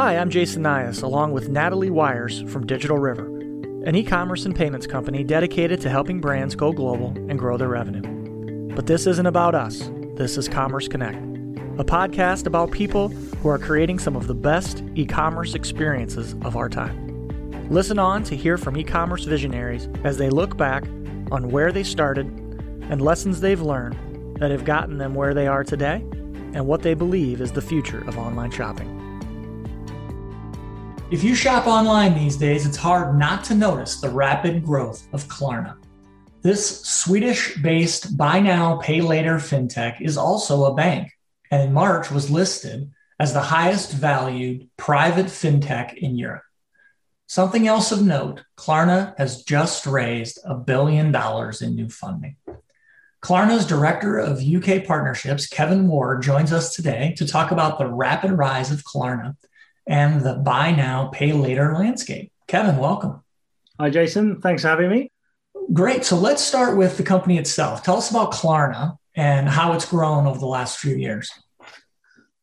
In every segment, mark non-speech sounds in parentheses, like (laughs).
Hi, I'm Jason Nyas, along with Natalie Wires from Digital River, an e commerce and payments company dedicated to helping brands go global and grow their revenue. But this isn't about us, this is Commerce Connect, a podcast about people who are creating some of the best e commerce experiences of our time. Listen on to hear from e commerce visionaries as they look back on where they started and lessons they've learned that have gotten them where they are today and what they believe is the future of online shopping. If you shop online these days, it's hard not to notice the rapid growth of Klarna. This Swedish based buy now, pay later fintech is also a bank, and in March was listed as the highest valued private fintech in Europe. Something else of note Klarna has just raised a billion dollars in new funding. Klarna's Director of UK Partnerships, Kevin Ward, joins us today to talk about the rapid rise of Klarna and the buy now, pay later landscape. Kevin, welcome. Hi, Jason. Thanks for having me. Great. So let's start with the company itself. Tell us about Klarna and how it's grown over the last few years.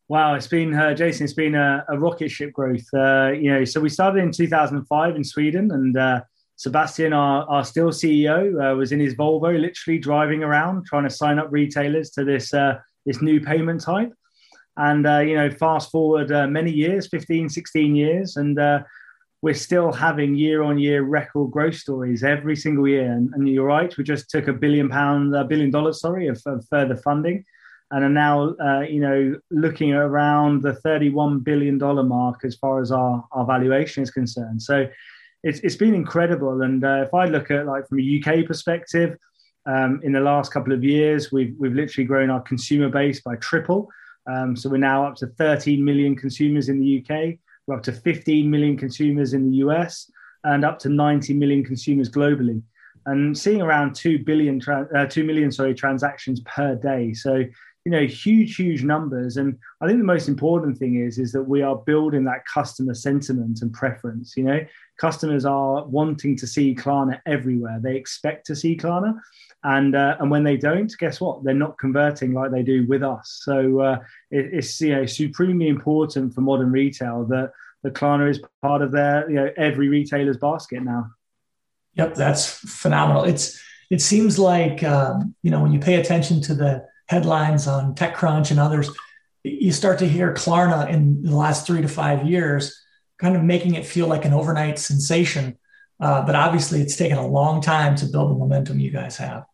Wow, it's been uh, Jason. It's been a, a rocket ship growth. Uh, you know, so we started in 2005 in Sweden, and uh, Sebastian, our, our still CEO, uh, was in his Volvo, literally driving around trying to sign up retailers to this uh, this new payment type. And, uh, you know, fast forward uh, many years, 15, 16 years, and uh, we're still having year on year record growth stories every single year. And, and, you're right, we just took a billion pound, a billion dollars, sorry, of, of, further funding and are now, uh, you know, looking around the $31 billion mark as far as our, our valuation is concerned. So it's, it's been incredible. And uh, if I look at like from a UK perspective, um, in the last couple of years, we've, we've literally grown our consumer base by triple. Um, so we're now up to 13 million consumers in the UK. We're up to 15 million consumers in the US and up to 90 million consumers globally. And seeing around 2 billion, uh, 2 million, sorry, transactions per day. So, you know, huge, huge numbers. And I think the most important thing is, is that we are building that customer sentiment and preference. You know, customers are wanting to see Klarna everywhere. They expect to see Klarna and uh, and when they don't, guess what? They're not converting like they do with us. So uh, it, it's you know supremely important for modern retail that the Klarna is part of their you know every retailer's basket now. Yep, that's phenomenal. It's it seems like um, you know when you pay attention to the headlines on TechCrunch and others, you start to hear Klarna in the last three to five years, kind of making it feel like an overnight sensation. Uh, but obviously, it's taken a long time to build the momentum you guys have.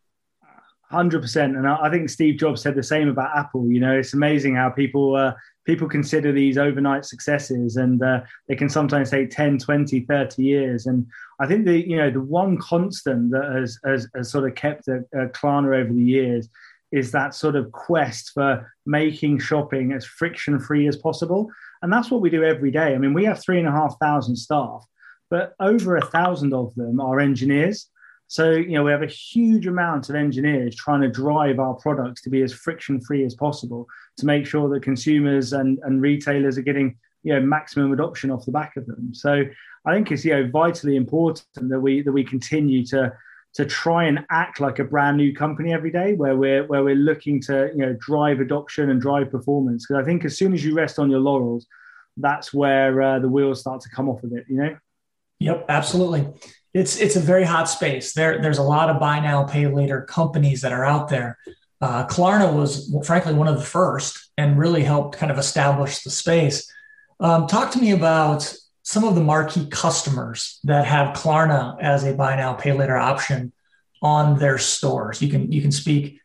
Hundred percent, and I think Steve Jobs said the same about Apple. You know, it's amazing how people uh, people consider these overnight successes, and uh, they can sometimes take 10, 20, 30 years. And I think the you know the one constant that has has, has sort of kept a, a Klarna over the years is that sort of quest for making shopping as friction free as possible, and that's what we do every day. I mean, we have three and a half thousand staff, but over a thousand of them are engineers so, you know, we have a huge amount of engineers trying to drive our products to be as friction free as possible to make sure that consumers and, and retailers are getting, you know, maximum adoption off the back of them. So I think it's, you know, vitally important that we, that we continue to, to try and act like a brand new company every day where we're, where we're looking to, you know, drive adoption and drive performance. Because I think as soon as you rest on your laurels, that's where uh, the wheels start to come off of it, you know? Yep, absolutely it's it's a very hot space. There there's a lot of buy now pay later companies that are out there. Uh, Klarna was frankly one of the first and really helped kind of establish the space. Um, talk to me about some of the marquee customers that have Klarna as a buy now pay later option on their stores. You can you can speak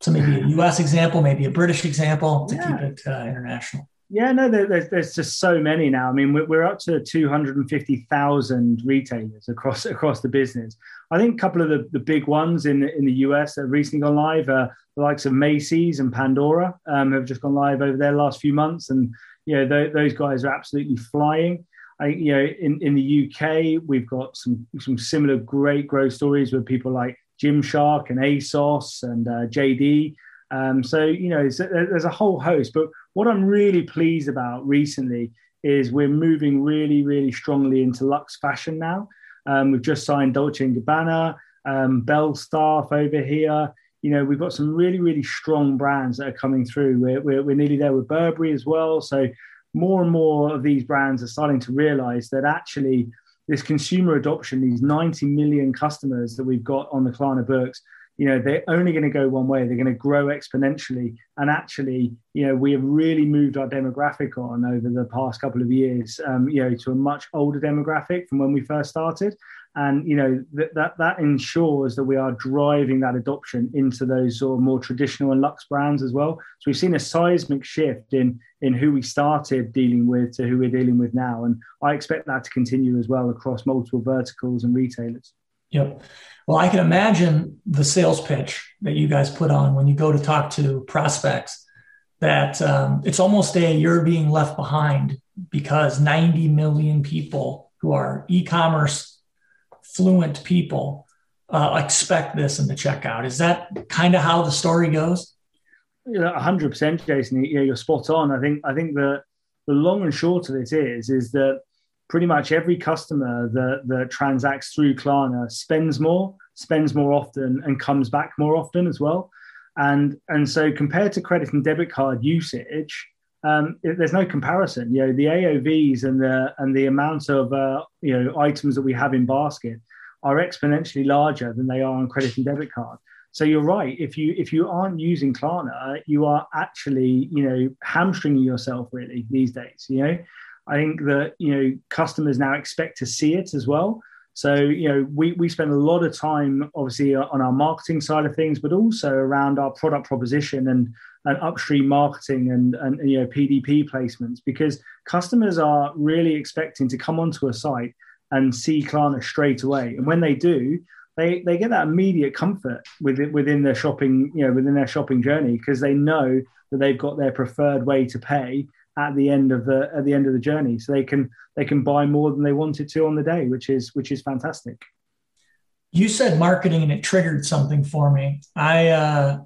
to maybe a U.S. example, maybe a British example to yeah. keep it uh, international. Yeah, no, there's, there's just so many now. I mean, we're up to 250,000 retailers across across the business. I think a couple of the, the big ones in in the US that have recently gone live, uh, the likes of Macy's and Pandora, um, have just gone live over their last few months, and you know th- those guys are absolutely flying. I, you know, in, in the UK, we've got some some similar great growth stories with people like Gymshark and ASOS and uh, JD. Um, so you know, there's a whole host, but what I'm really pleased about recently is we're moving really, really strongly into luxe fashion now. Um, we've just signed Dolce & Gabbana, um, Belstaff over here. You know, we've got some really, really strong brands that are coming through. We're, we're, we're nearly there with Burberry as well. So more and more of these brands are starting to realize that actually this consumer adoption, these 90 million customers that we've got on the Klarna books, you know, they're only going to go one way. They're going to grow exponentially. And actually, you know, we have really moved our demographic on over the past couple of years, um, you know, to a much older demographic from when we first started and you know that, that that ensures that we are driving that adoption into those sort of more traditional and luxe brands as well. So we've seen a seismic shift in in who we started dealing with to who we're dealing with now. And i expect that to continue as well across multiple verticals and retailers. Yep. Well i can imagine the sales pitch that you guys put on when you go to talk to prospects that um, it's almost a you're being left behind because 90 million people who are e-commerce fluent people uh, expect this in the checkout. Is that kind of how the story goes? Yeah, hundred percent, Jason. Yeah, you're spot on. I think I think the the long and short of it is is that pretty much every customer that that transacts through Klarna spends more, spends more often, and comes back more often as well. And and so compared to credit and debit card usage, um, it, there's no comparison. You know, the AOVs and the and the amount of uh, you know items that we have in basket are exponentially larger than they are on credit and debit card. So you're right. If you if you aren't using Klarna, you are actually you know hamstringing yourself really these days. You know, I think that you know customers now expect to see it as well. So, you know, we, we spend a lot of time, obviously, uh, on our marketing side of things, but also around our product proposition and, and upstream marketing and, and, you know, PDP placements, because customers are really expecting to come onto a site and see Klarna straight away. And when they do, they, they get that immediate comfort within, within their shopping, you know, within their shopping journey, because they know that they've got their preferred way to pay at the end of the at the end of the journey. So they can they can buy more than they wanted to on the day which is which is fantastic. You said marketing and it triggered something for me. I uh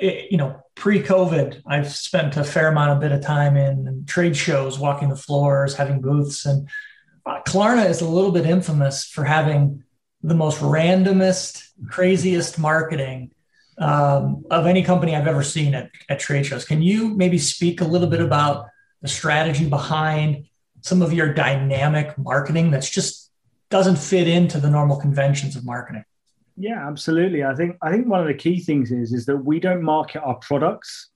it, you know pre-covid i've spent a fair amount of bit of time in, trade shows walking the floors having booths. And uh, klarna is a little bit infamous for having the most randomest craziest marketing um, of any company I've ever seen at, at trade shows. Can you maybe speak a little bit about the strategy behind some of your dynamic marketing that's just doesn't fit into the normal conventions of marketing? Yeah absolutely. I think i think one of the key things is is that we don't market our products.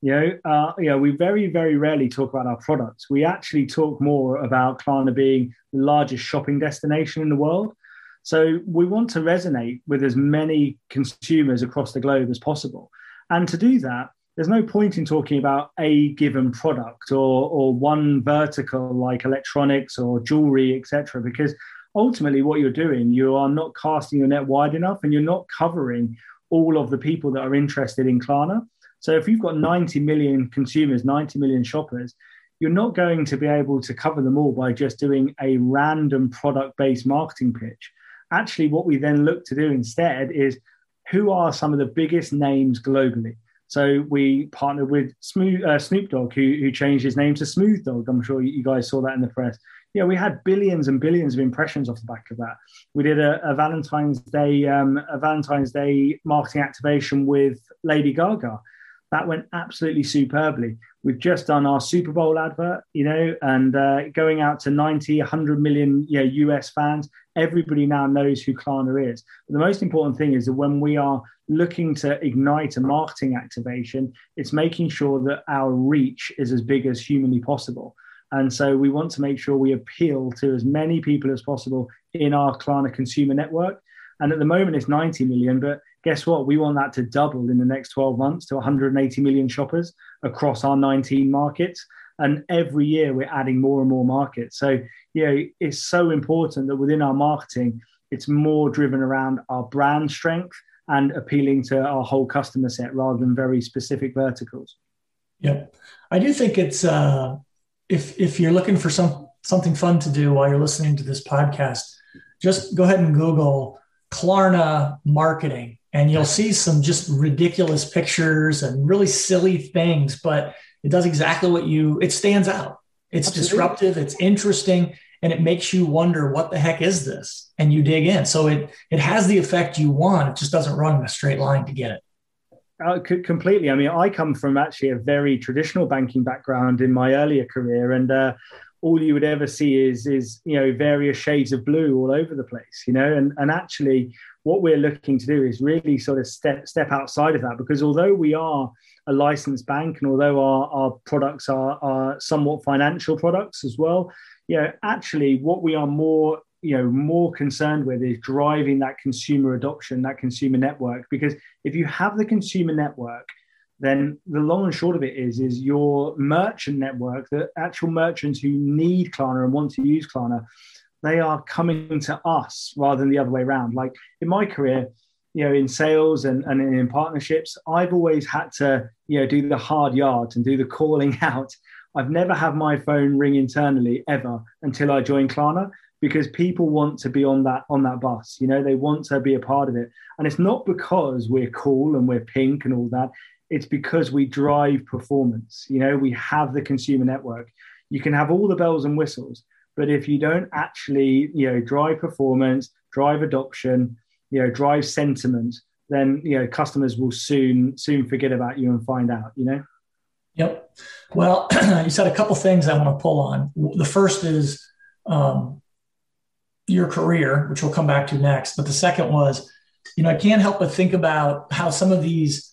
You know uh, you know we very very rarely talk about our products. We actually talk more about Klarna being the largest shopping destination in the world. So we want to resonate with as many consumers across the globe as possible. And to do that there's no point in talking about a given product or, or one vertical like electronics or jewelry, etc. Because ultimately, what you're doing, you are not casting your net wide enough and you're not covering all of the people that are interested in Klarna. So if you've got 90 million consumers, 90 million shoppers, you're not going to be able to cover them all by just doing a random product based marketing pitch. Actually, what we then look to do instead is who are some of the biggest names globally? So we partnered with Smooth, uh, Snoop Dogg, who, who changed his name to Smooth Dogg. I'm sure you guys saw that in the press. Yeah, we had billions and billions of impressions off the back of that. We did a, a Valentine's Day um, a Valentine's Day marketing activation with Lady Gaga. That went absolutely superbly. We've just done our Super Bowl advert, you know, and uh, going out to 90, 100 million you know, US fans. Everybody now knows who Klarna is. But the most important thing is that when we are looking to ignite a marketing activation, it's making sure that our reach is as big as humanly possible. And so we want to make sure we appeal to as many people as possible in our Klarna consumer network. And at the moment, it's 90 million, but guess what? We want that to double in the next 12 months to 180 million shoppers across our 19 markets. And every year we're adding more and more markets. So, you know, it's so important that within our marketing, it's more driven around our brand strength and appealing to our whole customer set rather than very specific verticals. Yeah, I do think it's uh, if if you're looking for some something fun to do while you're listening to this podcast, just go ahead and Google Klarna marketing, and you'll see some just ridiculous pictures and really silly things, but it does exactly what you. It stands out. It's Absolutely. disruptive. It's interesting and it makes you wonder what the heck is this and you dig in so it it has the effect you want it just doesn't run in a straight line to get it Uh, completely. I mean, I come from actually a very traditional banking background in my earlier career, and uh, all you would ever see is is you know various shades of blue all over the place. You know, and and actually, what we're looking to do is really sort of step step outside of that because although we are a licensed bank and although our, our products are, are somewhat financial products as well, you know, actually what we are more you know more concerned with is driving that consumer adoption that consumer network because if you have the consumer network then the long and short of it is is your merchant network the actual merchants who need klarna and want to use klarna they are coming to us rather than the other way around. Like in my career you know in sales and, and in partnerships i've always had to you know do the hard yards and do the calling (laughs) out. I've never had my phone ring internally ever until i joined klarna because people want to be on that on that bus you know they want to be a part of it. And it's not because we're cool and we're pink and all that it's because we drive performance. You know we have the consumer network. You can have all the bells and whistles but if you don't actually you know drive performance drive adoption you know drive sentiment then you know customers will soon soon forget about you and find out you know? Yep. Well (clears throat) you said a couple things i want to pull on. The first is um, your career, which we'll come back to next. But the second was, you know, I can't help but think about how some of these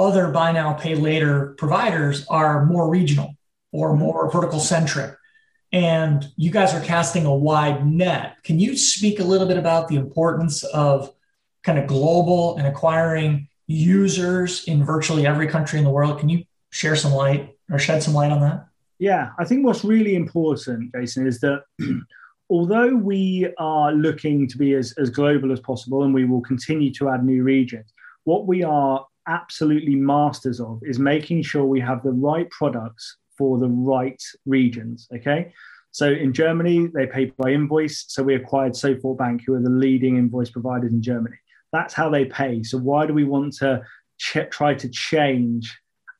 other buy now, pay later providers are more regional or mm-hmm. more vertical centric. And you guys are casting a wide net. Can you speak a little bit about the importance of kind of global and acquiring users in virtually every country in the world? Can you share some light or shed some light on that? Yeah, I think what's really important, Jason, is that (clears throat) although we are looking to be as, as global as possible and we will continue to add new regions, what we are absolutely masters of is making sure we have the right products for the right regions. Okay. So in Germany, they pay by invoice. So we acquired Sofort Bank, who are the leading invoice providers in Germany. That's how they pay. So why do we want to ch- try to change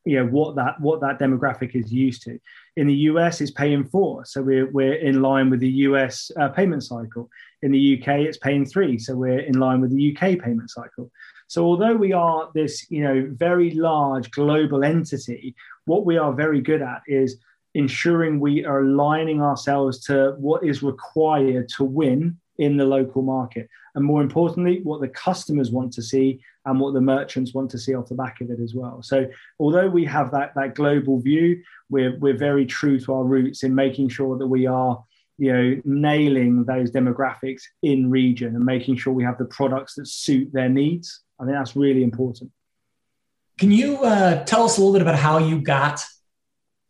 you know what that what that demographic is used to in the us it's paying four so we're, we're in line with the us uh, payment cycle in the uk it's paying three so we're in line with the uk payment cycle so although we are this you know very large global entity what we are very good at is ensuring we are aligning ourselves to what is required to win in the local market. And more importantly, what the customers want to see and what the merchants want to see off the back of it as well. So although we have that, that global view, we're, we're very true to our roots in making sure that we are you know nailing those demographics in region and making sure we have the products that suit their needs i think that's really important can you uh, tell us a little bit about how you got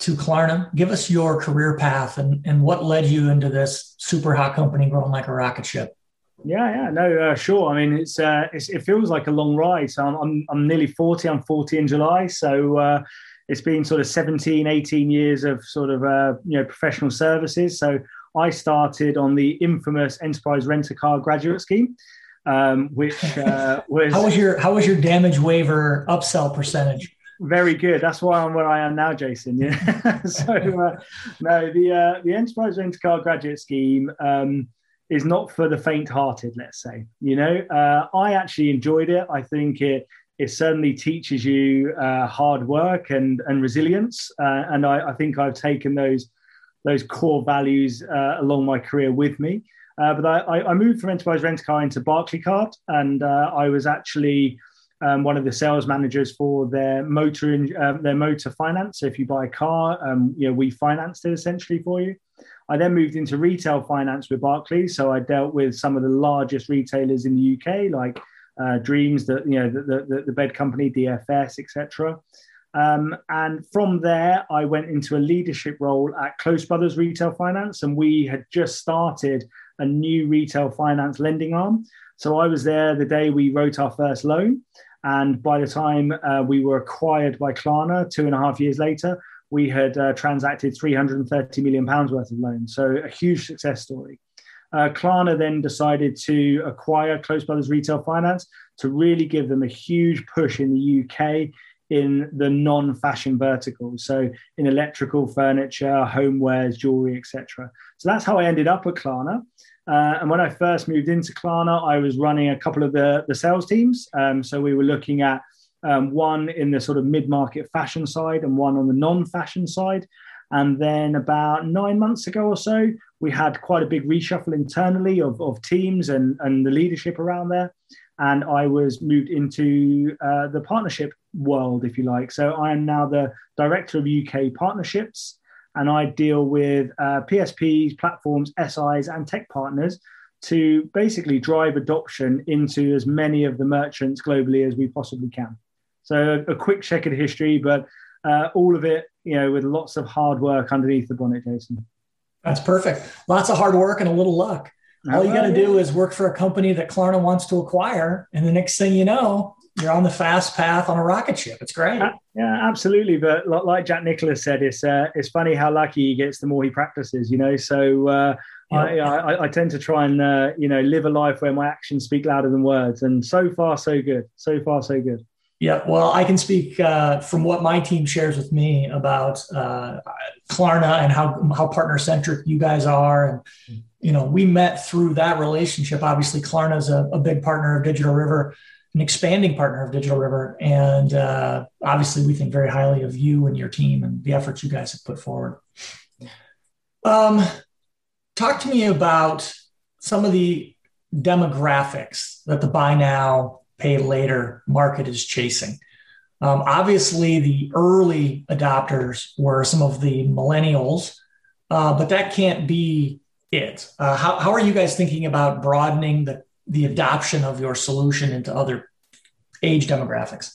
to Klarna. Give us your career path and, and what led you into this super hot company growing like a rocket ship. Yeah, yeah, no, uh, sure. I mean, it's, uh, it's, it feels like a long ride. So I'm, I'm, I'm nearly 40. I'm 40 in July. So uh, it's been sort of 17, 18 years of sort of uh, you know professional services. So I started on the infamous Enterprise Rent a Car graduate scheme. Um, which uh, (laughs) was how was your how was your damage waiver upsell percentage? very good. That's why I'm where I am now, Jason. Yeah. (laughs) so uh, no, the uh, the enterprise rent car graduate scheme um, is not for the faint-hearted. Let's say. You know, uh, I actually enjoyed it. I think it it certainly teaches you uh, hard work and and resilience. Uh, and I, I, think I've taken those those core values uh, along my career with me. But I, I, moved from enterprise rent car into Barclaycard, and I was actually um, one of the sales managers for their motor in, um, their motor finance. So if you buy a car, um, you know we financed it essentially for you. I then moved into retail finance with Barclays. So I dealt with some of the largest retailers in the UK, like uh, Dreams, the you know the, the, the bed company, DFS, etc. Um, and from there, I went into a leadership role at Close Brothers Retail Finance, and we had just started a new retail finance lending arm. So I was there the day we wrote our first loan. And by the time uh, we were acquired by Klarna, two and a half years later, we had uh, transacted 330 million pounds worth of loans. So a huge success story. Uh, Klarna then decided to acquire Close Brothers Retail Finance to really give them a huge push in the UK in the non-fashion verticals, so in electrical furniture, homewares, jewelry, etc. So that's how I ended up at Klarna. Uh, and when I first moved into Klarna, I was running a couple of the, the sales teams. Um, so we were looking at um, one in the sort of mid market fashion side and one on the non fashion side. And then about nine months ago or so, we had quite a big reshuffle internally of, of teams and, and the leadership around there. And I was moved into uh, the partnership world, if you like. So I am now the director of UK partnerships, and I deal with uh, PSPs, platforms, SIs, and tech partners to basically drive adoption into as many of the merchants globally as we possibly can. So a, a quick check of history, but uh, all of it, you know, with lots of hard work underneath the bonnet, Jason. That's perfect. Lots of hard work and a little luck. All you got to do is work for a company that Klarna wants to acquire, and the next thing you know, you're on the fast path on a rocket ship. It's great. Yeah, absolutely. But like Jack Nicklaus said, it's uh, it's funny how lucky he gets the more he practices. You know, so uh, yeah. I, I, I tend to try and uh, you know live a life where my actions speak louder than words, and so far so good. So far so good. Yeah, well, I can speak uh, from what my team shares with me about uh, Klarna and how how partner centric you guys are, and you know, we met through that relationship. Obviously, Klarna is a, a big partner of Digital River, an expanding partner of Digital River, and uh, obviously, we think very highly of you and your team and the efforts you guys have put forward. Um, talk to me about some of the demographics that the buy now pay later market is chasing. Um, obviously, the early adopters were some of the millennials, uh, but that can't be it. Uh, how, how are you guys thinking about broadening the, the adoption of your solution into other age demographics?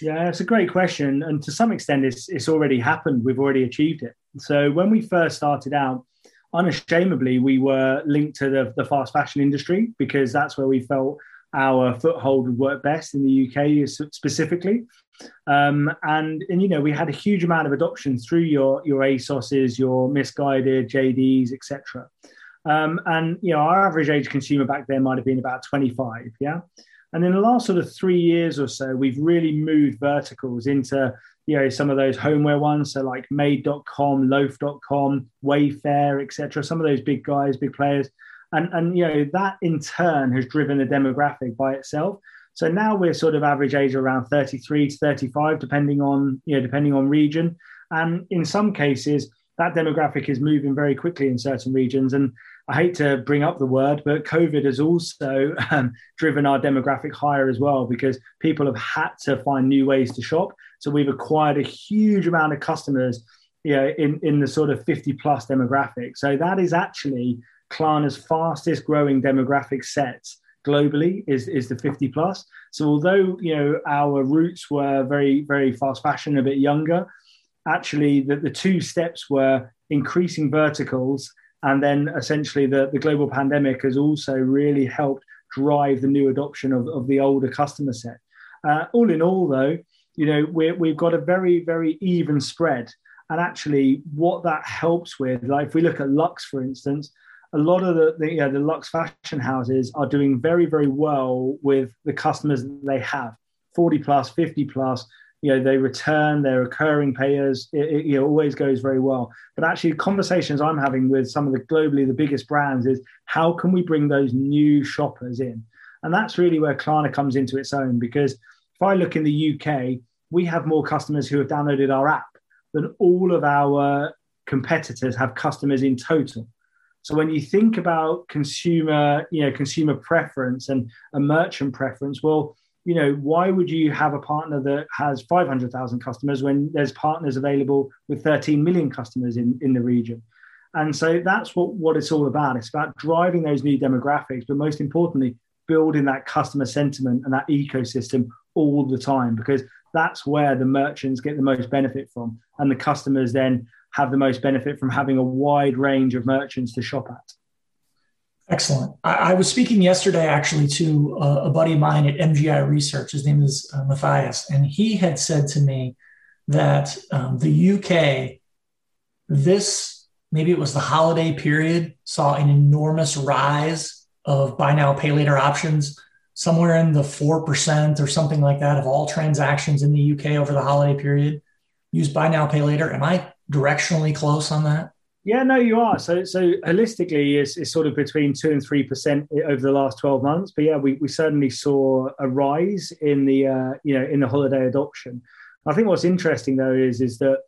Yeah, it's a great question. And to some extent, it's, it's already happened. We've already achieved it. So when we first started out, unashamedly, we were linked to the, the fast fashion industry because that's where we felt our foothold would work best in the UK specifically. Um, and, and, you know, we had a huge amount of adoption through your, your ASOSs, your Missguided JDs, etc. Um, and, you know, our average age consumer back then might have been about 25. Yeah. And in the last sort of three years or so, we've really moved verticals into, you know, some of those homeware ones. So like made.com, loaf.com, Wayfair, etc. Some of those big guys, big players and and you know that in turn has driven the demographic by itself so now we're sort of average age around 33 to 35 depending on you know depending on region and in some cases that demographic is moving very quickly in certain regions and i hate to bring up the word but covid has also um, driven our demographic higher as well because people have had to find new ways to shop so we've acquired a huge amount of customers you know, in, in the sort of 50 plus demographic. So that is actually Klarna's fastest growing demographic set globally is, is the 50 plus. So although you know our roots were very very fast fashion, a bit younger, actually the, the two steps were increasing verticals, and then essentially the, the global pandemic has also really helped drive the new adoption of, of the older customer set. Uh, all in all, though, you know we we've got a very very even spread, and actually what that helps with, like if we look at Lux for instance a lot of the the, you know, the Lux fashion houses are doing very very well with the customers that they have 40 plus 50 plus you know they return they're recurring payers it, it you know, always goes very well. But actually conversations i'm having with some of the globally the biggest brands is how can we bring those new shoppers in? And that's really where klarna comes into its own because if i look in the uk we have more customers who have downloaded our app than all of our competitors have customers in total. So when you think about consumer, you know, consumer preference and a merchant preference, well, you know, why would you have a partner that has 500,000 customers when there's partners available with 13 million customers in, in the region? And so that's what, what it's all about. It's about driving those new demographics, but most importantly, building that customer sentiment and that ecosystem all the time, because that's where the merchants get the most benefit from. And the customers then have the most benefit from having a wide range of merchants to shop at. Excellent. I, I was speaking yesterday actually to a, a, buddy of mine at MGI Research. His name is uh, Matthias, and he had said to me that um, the UK, this maybe it was the holiday period, saw an enormous rise of buy now, pay later options, somewhere in the 4% or something like that of all transactions in the UK over the holiday period use buy now, pay later. Am I directionally close on that? Yeah, no, you are. So, so holistically, it's, it's sort of between two and three percent over the last twelve months. But yeah, we, we certainly saw a rise in the uh, you know in the holiday adoption. I think what's interesting though is is that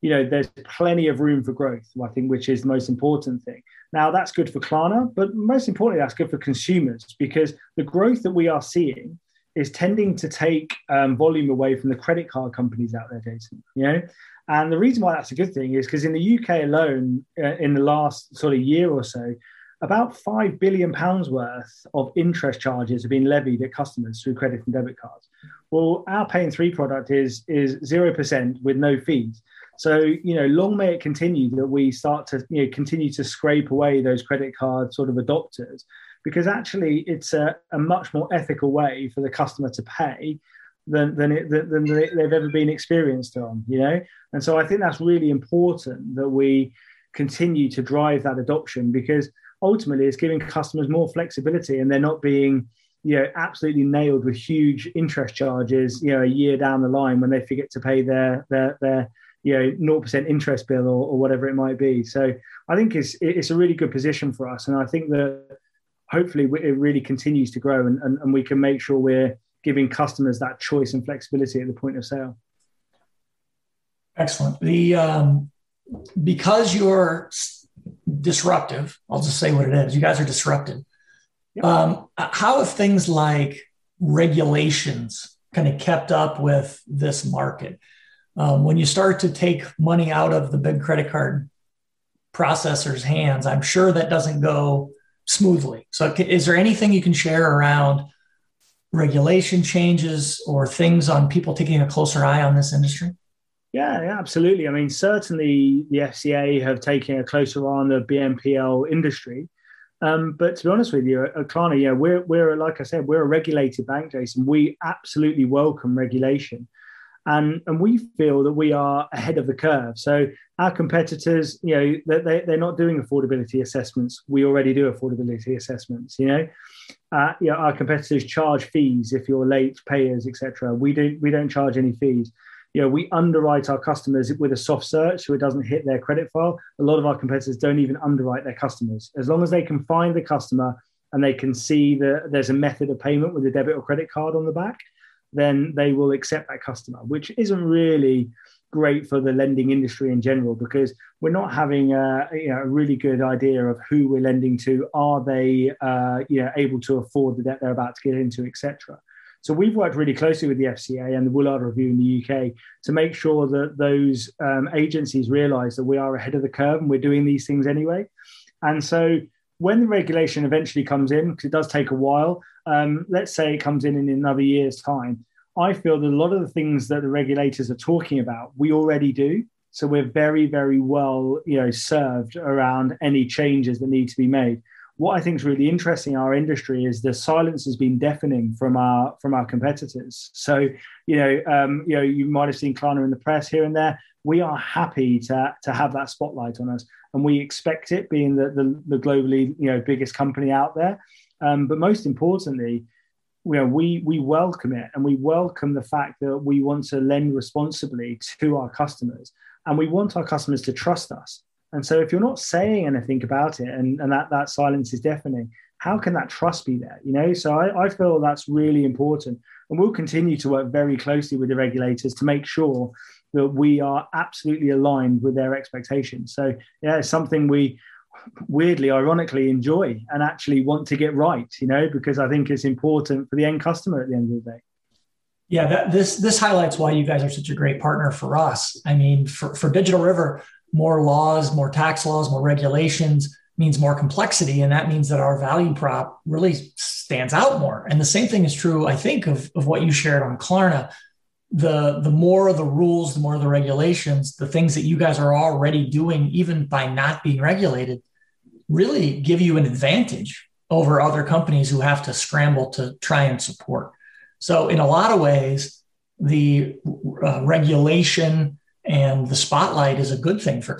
you know there's plenty of room for growth. I think which is the most important thing. Now that's good for Klarna, but most importantly, that's good for consumers because the growth that we are seeing is tending to take um, volume away from the credit card companies out there, Jason. You know, and the reason why that's a good thing is because in the UK alone, uh, in the last sort of year or so, about five billion pounds worth of interest charges have been levied at customers through credit and debit cards. Well, our Pay in Three product is is zero percent with no fees. So you know, long may it continue that we start to you know continue to scrape away those credit card sort of adopters, because actually it's a, a much more ethical way for the customer to pay than than, it, than they've ever been experienced on. You know, and so I think that's really important that we continue to drive that adoption because ultimately it's giving customers more flexibility and they're not being you know absolutely nailed with huge interest charges you know a year down the line when they forget to pay their their their you know 0% interest bill or, or whatever it might be so i think it's it's a really good position for us and i think that hopefully it really continues to grow and, and, and we can make sure we're giving customers that choice and flexibility at the point of sale. Excellent. The um, because you're disruptive i'll just say what it is you guys are disruptive. Yep. um, how have things like regulations kind of kept up with this market? Um, when you start to take money out of the big credit card processor's hands, I'm sure that doesn't go smoothly. So, is there anything you can share around regulation changes or things on people taking a closer eye on this industry? Yeah, yeah, absolutely. I mean, certainly the FCA have taken a closer eye on the BNPL industry. Um, but to be honest with you, at Klarna, yeah, we're, we're, like I said, we're a regulated bank, Jason. We absolutely welcome regulation and and we feel that we are ahead of the curve. So our competitors, you know, they, they're not doing affordability assessments. We already do affordability assessments. You know, uh, you know, our competitors charge fees if you're late payers, etc. We don't we don't charge any fees. You know, we underwrite our customers with a soft search so it doesn't hit their credit file. A lot of our competitors don't even underwrite their customers. As long as they can find the customer and they can see that there's a method of payment with a debit or credit card on the back, then they will accept that customer, which isn't really great for the lending industry in general because we're not having a, you know, a really good idea of who we're lending to. Are they uh, you know, able to afford the debt they're about to get into, etc. So we've worked really closely with the FCA and the Woolard Review in the UK to make sure that those um, agencies realise that we are ahead of the curve and we're doing these things anyway. And so when the regulation eventually comes in, because it does take a while, um, let's say it comes in in another year's time, I feel that a lot of the things that the regulators are talking about, we already do. So we're very, very well, you know, served around any changes that need to be made. What I think is really interesting in our industry is the silence has been deafening from our from our competitors. So, you know, um, you know, you might have seen Klarna in the press here and there. We are happy to to have that spotlight on us, and we expect it, being the the, the globally you know biggest company out there. Um, but most importantly, we we welcome it and we welcome the fact that we want to lend responsibly to our customers and we want our customers to trust us. And so if you're not saying anything about it and, and that, that silence is deafening, how can that trust be there? You know, so I, I feel that's really important. And we'll continue to work very closely with the regulators to make sure that we are absolutely aligned with their expectations. So yeah, it's something we weirdly, ironically, enjoy and actually want to get right, you know, because I think it's important for the end customer at the end of the day. Yeah, that, this this highlights why you guys are such a great partner for us. I mean, for, for Digital River, more laws, more tax laws, more regulations means more complexity. And that means that our value prop really stands out more. And the same thing is true, I think, of, of what you shared on Klarna. The, the more of the rules, the more of the regulations, the things that you guys are already doing, even by not being regulated, really give you an advantage over other companies who have to scramble to try and support. So, in a lot of ways, the uh, regulation and the spotlight is a good thing for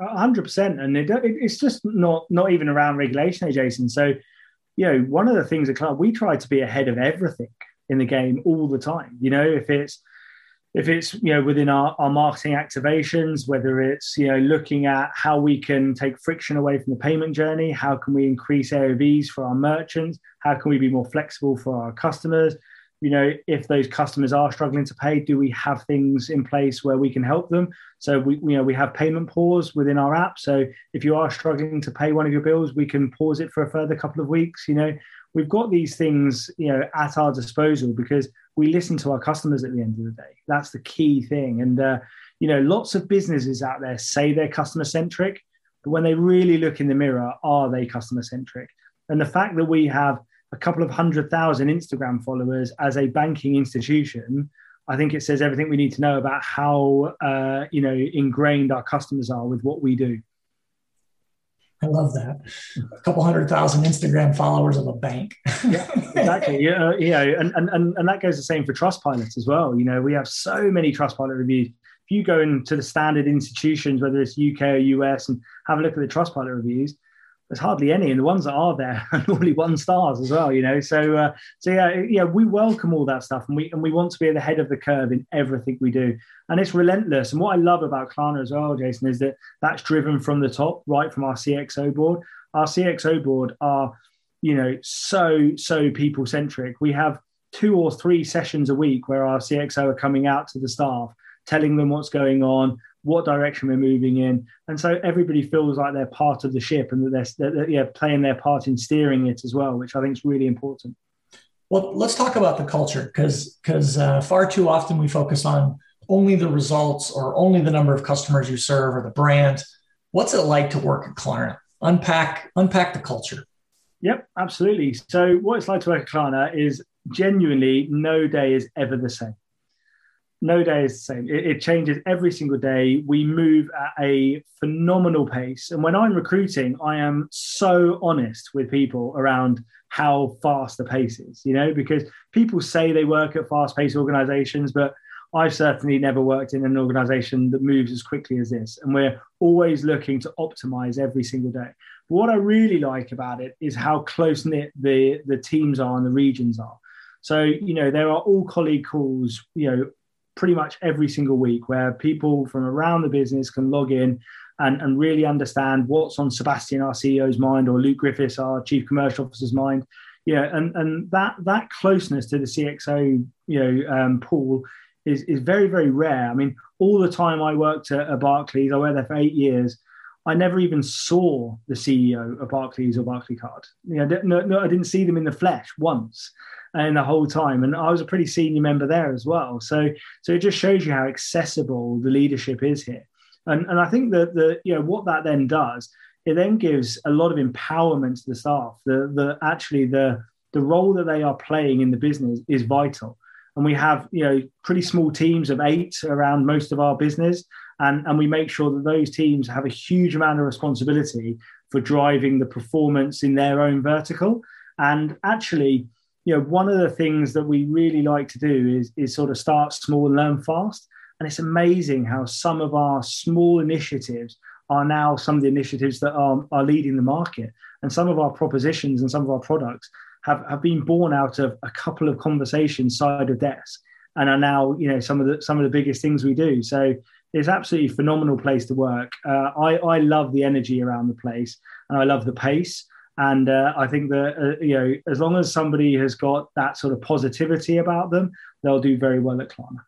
hundred percent, and it, it's just not not even around regulation, Jason. So, you know, one of the things at Klarna we try to be ahead of everything in the game all the time. You know, if it's if it's you know within our, our marketing activations whether it's you know looking at how we can take friction away from the payment journey how can we increase aovs for our merchants how can we be more flexible for our customers you know if those customers are struggling to pay do we have things in place where we can help them so we you know we have payment pause within our app so if you are struggling to pay one of your bills we can pause it for a further couple of weeks you know we've got these things you know at our disposal because we listen to our customers at the end of the day. That's the key thing. And, uh, you know, lots of businesses out there say they're customer centric, but when they really look in the mirror, are they customer centric? And the fact that we have a couple of hundred thousand Instagram followers as a banking institution, I think it says everything we need to know about how, uh, you know, ingrained our customers are with what we do. I love that. A couple hundred thousand Instagram followers of a bank. (laughs) yeah, exactly. Yeah, uh, yeah, and, and and that goes the same for Trustpilot as well. You know, we have so many Trustpilot reviews. If you go into the standard institutions, whether it's UK or US, and have a look at the Trustpilot reviews, there's hardly any, and the ones that are there (laughs) are normally one stars as well. You know, so uh, so yeah, yeah, we welcome all that stuff, and we and we want to be at the head of the curve in everything we do, and it's relentless. And what I love about Klarna as well, Jason, is that that's driven from the top, right from our CXO board. Our CXO board are, you know, so so people centric. We have two or three sessions a week where our CXO are coming out to the staff, telling them what's going on, what direction we're moving in, and so everybody feels like they're part of the ship and that they're, they're yeah, playing their part in steering it as well, which I think is really important. Well, let's talk about the culture because because uh, far too often we focus on only the results or only the number of customers you serve or the brand. What's it like to work at Klarna? Unpack unpack the culture. Yep, absolutely. So what it's like to work at Klarna is genuinely no day is ever the same no day is the same. It, it, changes every single day. We move at a phenomenal pace. And when I'm recruiting, I am so honest with people around how fast the pace is, you know, because people say they work at fast paced organizations, but I've certainly never worked in an organization that moves as quickly as this. And we're always looking to optimize every single day. What I really like about it is how close knit the, the teams are and the regions are. So, you know, there are all colleague calls, you know, pretty much every single week where people from around the business can log in and, and really understand what's on Sebastian, our CEO's mind, or Luke Griffiths, our chief commercial officer's mind. Yeah, and, and that that closeness to the CXO, you know, um, pool is, is very, very rare. I mean, all the time I worked at, at Barclays, I worked there for eight years. I never even saw the CEO of Barclays or Barclaycard. You know, no, no, I didn't see them in the flesh once and the whole time. And I was a pretty senior member there as well. So so it just shows you how accessible the leadership is here. And and I think that the you know what that then does, it then gives a lot of empowerment to the staff. The the actually the the role that they are playing in the business is vital. And we have you know pretty small teams of eight around most of our business. And, and we make sure that those teams have a huge amount of responsibility for driving the performance in their own vertical. And actually, you know, one of the things that we really like to do is, is sort of start small and learn fast. And it's amazing how some of our small initiatives are now some of the initiatives that are, are leading the market. And some of our propositions and some of our products have, have been born out of a couple of conversations side of desk and are now, you know, some of the some of the biggest things we do. So it's absolutely phenomenal place to work. Uh, I, I love the energy around the place and I love the pace. And uh, I think that uh, you know, as long as somebody has got that sort of positivity about them, they'll do very well at Klarna.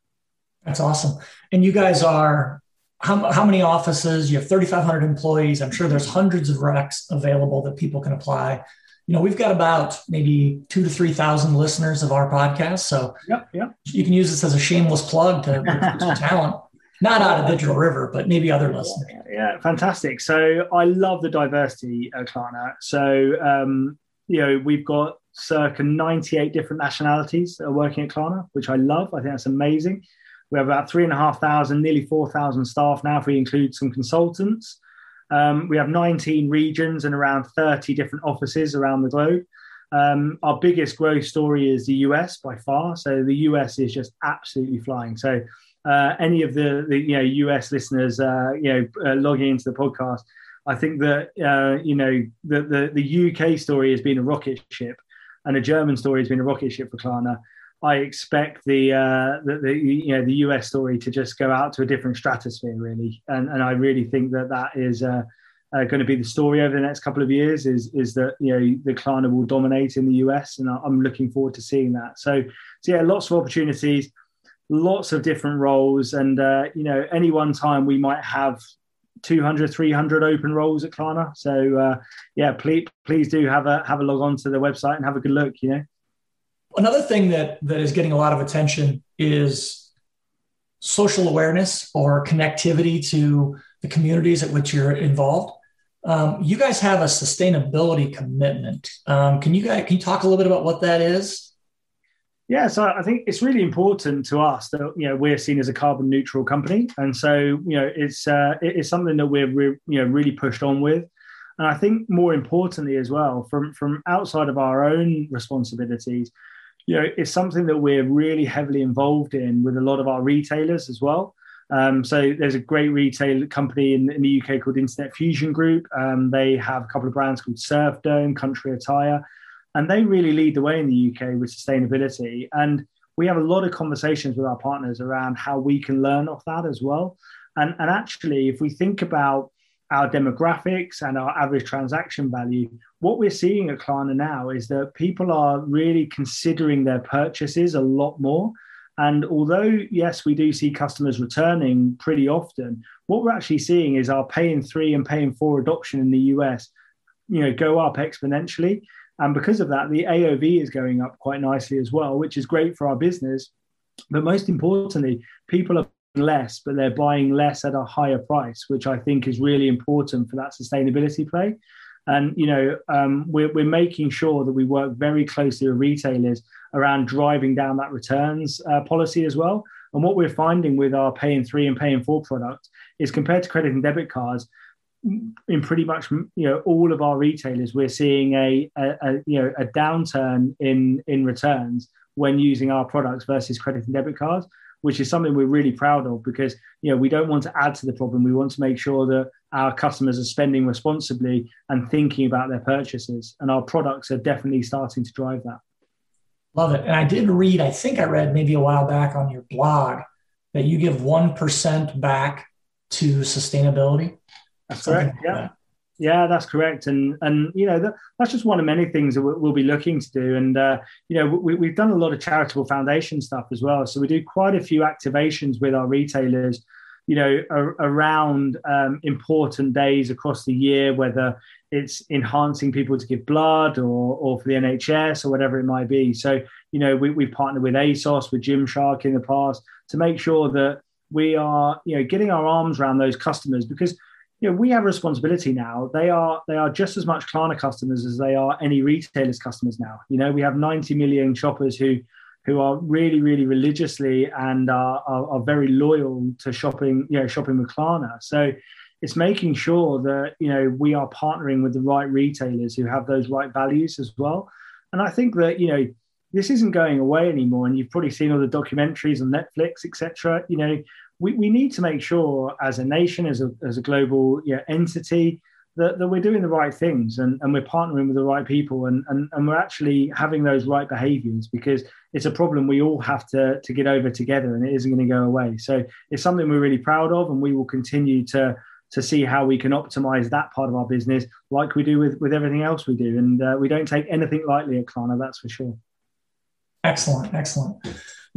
That's awesome. And you guys are how, how many offices? You have 3,500 employees. I'm sure there's hundreds of recs available that people can apply. You know, we've got about maybe two to 3,000 listeners of our podcast. So yep, yep. you can use this as a shameless plug to talent not out of the Digital River, but maybe other listeners. Yeah, fantastic. So I love the diversity at Klarna. So, um, you know, we've got circa 98 different nationalities are working at Klarna, which I love. I think that's amazing. We have about three and a half thousand, nearly 4,000 staff now, if we include some consultants. Um, we have 19 regions and around 30 different offices around the globe. Um, our biggest growth story is the US by far. So the US is just absolutely flying. So uh, any of the, the you know US listeners uh, you know uh, logging into the podcast, I think that uh, you know the, the, the UK story has been a rocket ship, and a German story has been a rocket ship for Klarna. I expect the, uh, the, the you know the US story to just go out to a different stratosphere really, and and I really think that that is uh, uh, going to be the story over the next couple of years. Is is that you know the Klarna will dominate in the US, and I'm looking forward to seeing that. So so yeah, lots of opportunities, lots of different roles, and uh, you know any one time we might have 200 300 open roles at Klarna. So uh, yeah, please please do have a have a log on to the website and have a good look. You know. Another thing that that is getting a lot of attention is social awareness or connectivity to the communities at which you're involved. Um, you guys have a sustainability commitment. Um, can you guys can you talk a little bit about what that is? Yeah, so I think it's really important to us that you know we're seen as a carbon neutral company, and so you know it's uh, it's something that we're, we're you know really pushed on with. And I think more importantly as well, from from outside of our own responsibilities, you know, it's something that we're really heavily involved in with a lot of our retailers as well. Um, so there's a great retail company in, in, the UK called Internet Fusion Group. Um, they have a couple of brands called Surfdome, Country Attire, and they really lead the way in the UK with sustainability. And we have a lot of conversations with our partners around how we can learn off that as well. And, and actually, if we think about our demographics and our average transaction value, what we're seeing at Klarna now is that people are really considering their purchases a lot more. And although, yes, we do see customers returning pretty often, what we're actually seeing is our pay in three and pay in four adoption in the US, you know, go up exponentially. And because of that, the AOV is going up quite nicely as well, which is great for our business. But most importantly, people are less, but they're buying less at a higher price, which I think is really important for that sustainability play. And you know, um, we're, we're making sure that we work very closely with retailers around driving down that returns uh, policy as well. And what we're finding with our pay in three and pay in four product is compared to credit and debit cards, in pretty much you know all of our retailers, we're seeing a, a, a you know a downturn in in returns when using our products versus credit and debit cards which is something we're really proud of because you know we don't want to add to the problem. We want to make sure that our customers are spending responsibly and thinking about their purchases, and our products are definitely starting to drive that. Love it. And I did read, I think I read maybe a while back on your blog that you give one percent back to sustainability. That's correct. Yeah. That. Yeah, that's correct, and and you know that, that's just one of many things that we'll be looking to do. And uh, you know we, we've done a lot of charitable foundation stuff as well. So we do quite a few activations with our retailers, you know, around um, important days across the year, whether it's enhancing people to give blood or or for the NHS or whatever it might be. So you know we we've partnered with ASOS, with Gymshark in the past to make sure that we are you know getting our arms around those customers because you know, we have a responsibility now. They are they are just as much Klarna customers as they are any retailer's customers now. You know, we have 90 million shoppers who who are really, really religiously and are, are, are very loyal to shopping, you know, shopping with Klarna. So it's making sure that you know we are partnering with the right retailers who have those right values as well. And I think that you know this isn't going away anymore. And you've probably seen all the documentaries on Netflix, etc. You know, we, we need to make sure as a nation, as a, as a global know, entity, that, that we're doing the right things and, and we're partnering with the right people and, and, and we're actually having those right behaviors because it's a problem we all have to, to get over together and it isn't going to go away. So it's something we're really proud of and we will continue to, to see how we can optimize that part of our business like we do with, with everything else we do. And uh, we don't take anything lightly at Klarna, that's for sure. Excellent, excellent.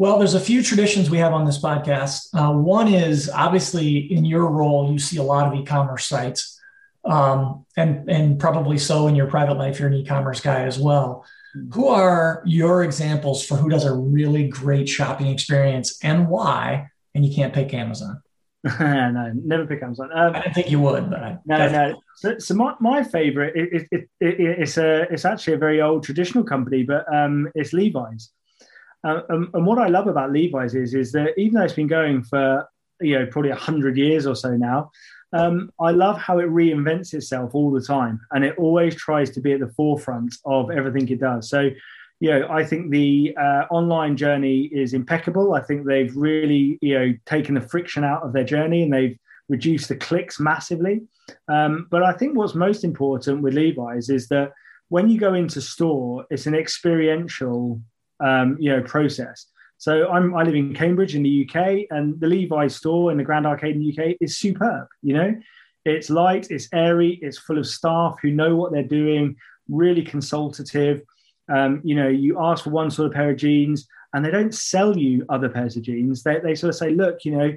Well, there's a few traditions we have on this podcast. Uh, one is obviously in your role, you see a lot of e-commerce sites, um, and and probably so in your private life, you're an e-commerce guy as well. Mm-hmm. Who are your examples for who does a really great shopping experience and why? And you can't pick Amazon. (laughs) no, never pick Amazon. Um, I didn't think you would, but I, no, no. So, so my, my favorite, it, it, it, it's a, it's actually a very old traditional company, but um, it's Levi's. And, and, what I love about Levi's is, is that even though it's been going for you know probably hundred years or so now, um, I love how it reinvents itself all the time, and it always tries to be at the forefront of everything it does. So, you know, I think the uh, online journey is impeccable. I think they've really you know taken the friction out of their journey, and they've reduced the clicks massively. Um, but I think what's most important with Levi's is that when you go into store, it's an experiential um, you know process. So I'm I live in Cambridge in the UK, and the Levi's store in the Grand Arcade in the UK is superb. You know, it's light, it's airy, it's full of staff who know what they're doing, really consultative. Um, you know, you ask for one sort of pair of jeans, and they don't sell you other pairs of jeans. They, they sort of say, look, you know,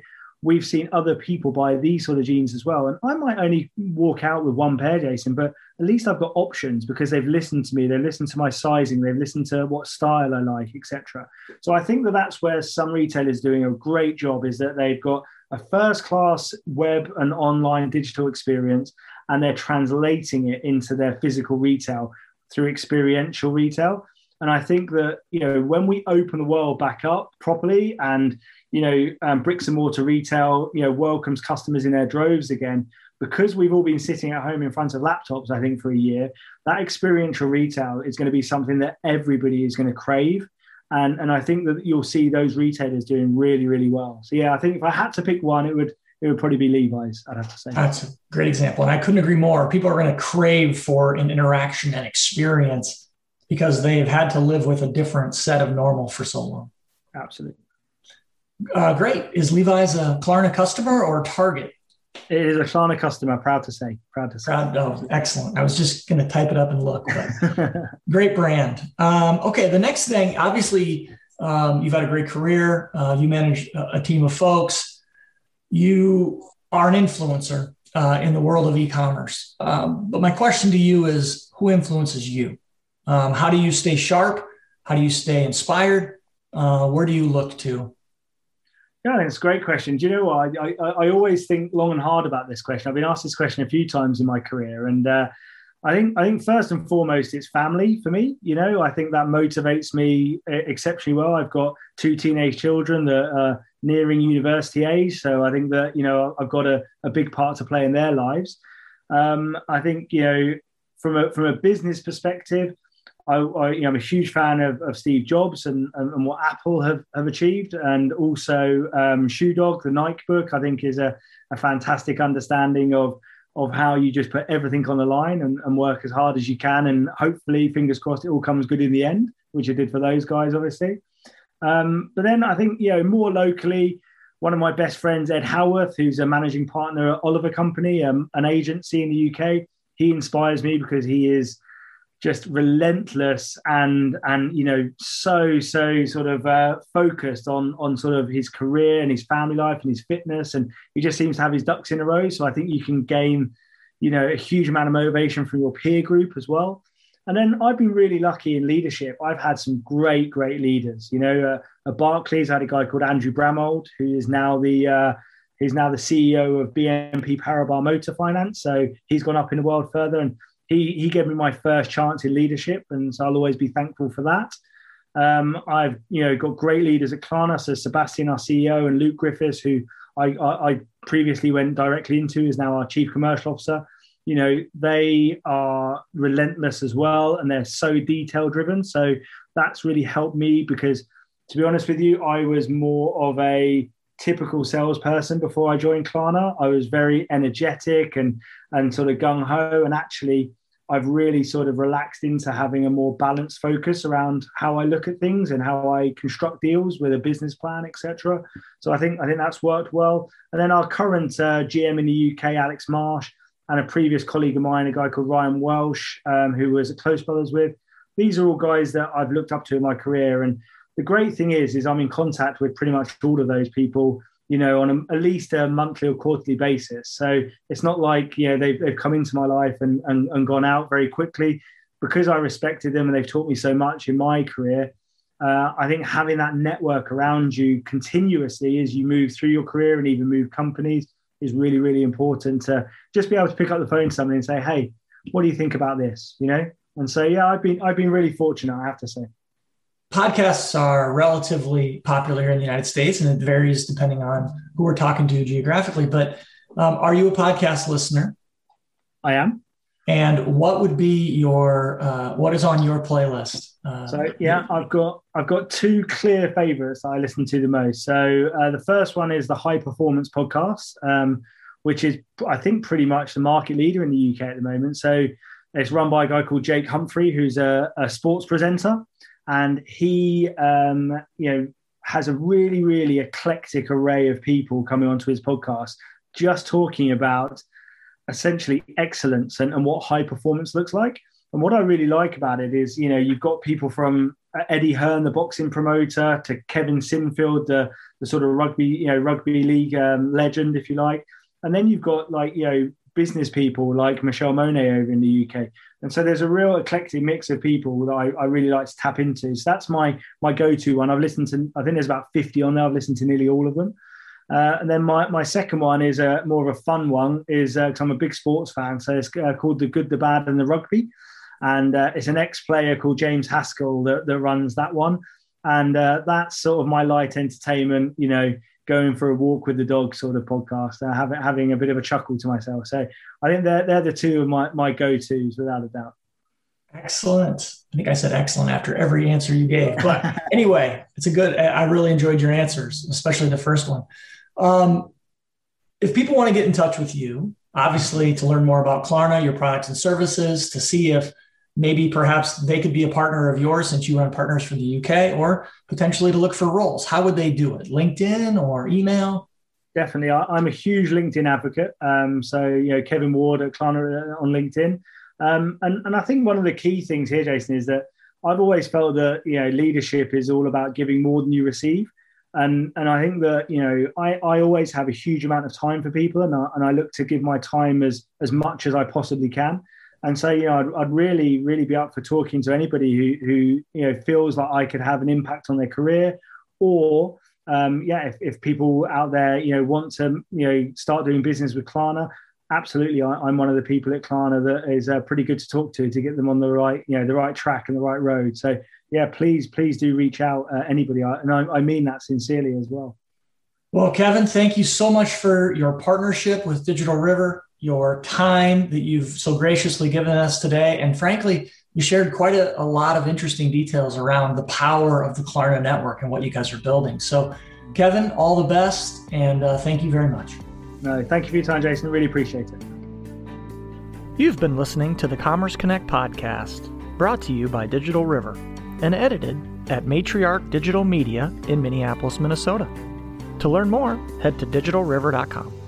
we've seen other people buy these sort of jeans as well. And I might only walk out with one pair, Jason, but at least I've got options because they've listened to me, they've listened to my sizing, they've listened to what style I like, etc. So I think that that's where some retailers doing a great job is that they've got a first class web and online digital experience and they're translating it into their physical retail through experiential retail. And I think that you know when we open the world back up properly, and you know um, bricks and mortar retail, you know welcomes customers in their droves again, because we've all been sitting at home in front of laptops, I think for a year, that experiential retail is going to be something that everybody is going to crave. And, and I think that you'll see those retailers doing really, really well. So yeah, I think if I had to pick one, it would it would probably be Levi's, I'd have to say. That's a great example. And I couldn't agree more. People are going to crave for an interaction and experience because they've had to live with a different set of normal for so long. Absolutely. Uh, great. Is Levi's a Klarna customer or Target? It is a Klarna customer. Proud to say. Proud to say. Proud, oh, excellent. I was just going to type it up and look. (laughs) great brand. Um, okay. The next thing, obviously, um, you've had a great career. Uh, you manage a, a, team of folks. You are an influencer uh, in the world of e-commerce. Um, but my question to you is, who influences you? Um, how do you stay sharp? How do you stay inspired? Uh, where do you look to? Yeah, it's a great question. Do you know what? I, I, I, always think long and hard about this question. I've been asked this question a few times in my career, and uh, I think I think first and foremost, it's family for me. You know, I think that motivates me exceptionally well. I've got two teenage children that are nearing university age, so I think that you know I've got a, a big part to play in their lives. Um, I think you know from a from a business perspective, I, I you know, I'm a huge fan of, of Steve Jobs and, and, and, what Apple have, have achieved, and also um, Shoe Dog, the Nike book, I think is a, a fantastic understanding of of how you just put everything on the line and, and work as hard as you can, and hopefully, fingers crossed, it all comes good in the end, which it did for those guys, obviously. Um, but then I think you know more locally, one of my best friends, Ed Howarth, who's a managing partner at Oliver Company, um, an agency in the UK, he inspires me because he is just relentless and and you know so so sort of uh, focused on on sort of his career and his family life and his fitness. And he just seems to have his ducks in a row. So i think you can gain you know a huge amount of motivation from your peer group as well. And then i've been really lucky in leadership. I've had some great great leaders. You know uh, at barclays i had a guy called andrew bramold who is now the uh, he's now the ceo of bnp paribas motor finance. So he's gone up in the world further. And he he gave me my first chance in leadership, and so I'll always be thankful for that. Um, I've you know got great leaders at Klarna, so Sebastian, our CEO, and Luke Griffiths, who I, I, I previously went directly into, is now our chief commercial officer. You know they are relentless as well, and they're so detail driven. So that's really helped me because, to be honest with you, I was more of a typical salesperson before I joined Klarna. I was very energetic and and sort of gung ho, and actually I've really sort of relaxed into having a more balanced focus around how I look at things and how I construct deals with a business plan, etc. So I think I think that's worked well. And then our current uh, GM in the UK, Alex Marsh, and a previous colleague of mine, a guy called Ryan Welsh, um, who was at Close Brothers with. These are all guys that I've looked up to in my career, and the great thing is, is I'm in contact with pretty much all of those people, you know, on a, at least a monthly or quarterly basis. So it's not like, you know, they've, they've come into my life and, and, and gone out very quickly because I respected them and they've taught me so much in my career. Uh, I think having that network around you continuously as you move through your career and even move companies is really, really important to just be able to pick up the phone to somebody and say, Hey, what do you think about this? You know? And so, yeah, I've been, I've been really fortunate, I have to say podcasts are relatively popular in the United States, and it varies depending on who we're talking to geographically. But um, are you a podcast listener? I am. And what would be your uh, what is on your playlist? Uh, so yeah, I've got I've got two clear favorites that I listen to the most. So uh, the first one is the High Performance Podcast, um, which is I think pretty much the market leader in the UK at the moment. So it's run by a guy called Jake Humphrey, who's a, a sports presenter. And he, um, you know, has a really, really eclectic array of people coming onto his podcast, just talking about essentially excellence and, and what high performance looks like. And what I really like about it is, you know, you've got people from Eddie Hearn, the boxing promoter, to Kevin Sinfield, the, the sort of rugby, you know, rugby league um, legend, if you like. And then you've got like, you know, business people like Michelle Mone over in the UK. And so there's a real eclectic mix of people that I, I really like to tap into. So that's my my go-to one. I've listened to, I think there's about 50 on there. I've listened to nearly all of them. Uh, and then my, my second one is a, more of a fun one, is because uh, I'm a big sports fan. So it's uh, called The Good, the Bad, and the Rugby. And uh, it's an ex player called James Haskell that, that runs that one. And uh, that's sort of my light entertainment, you know, going for a walk with the dog sort of podcast, uh, having, having a bit of a chuckle to myself. So I think they're, they're the two of my, my go tos without a doubt. Excellent. I think I said excellent after every answer you gave. But (laughs) anyway, it's a good, I really enjoyed your answers, especially the first one. Um, if people want to get in touch with you, obviously to learn more about Klarna, your products and services, to see if maybe perhaps they could be a partner of yours since you run partners for the UK, or potentially to look for roles, how would they do it? LinkedIn or email? Definitely. I'm a huge LinkedIn advocate. Um, so, you know, Kevin Ward at Klarna uh, on LinkedIn. Um, and, and I think one of the key things here, Jason, is that I've always felt that, you know, leadership is all about giving more than you receive. And, and I think that, you know, I, I always have a huge amount of time for people and I, and I look to give my time as, as much as I possibly can. And so, you know, I'd, I'd really, really be up for talking to anybody who, who, you know, feels like I could have an impact on their career or, um, yeah, if, if people out there, you know, want to, you know, start doing business with Klarna, absolutely, I, am one of the people at Klarna that is uh, pretty good to talk to to get them on the right, you know, the right track and the right road. So yeah, please, please do reach out, uh, anybody, and I, I mean that sincerely as well. Well, Kevin, thank you so much for your partnership with Digital River, your time that you've so graciously given us today, and frankly, you shared quite a, a lot of interesting details around the power of the Klarna network and what you guys are building. So, Kevin, all the best, and uh, thank you very much. No, thank you for your time, Jason. Really appreciate it. You've been listening to the Commerce Connect podcast, brought to you by Digital River and edited at Matriarch Digital Media in Minneapolis, Minnesota. To learn more, head to digitalriver.com.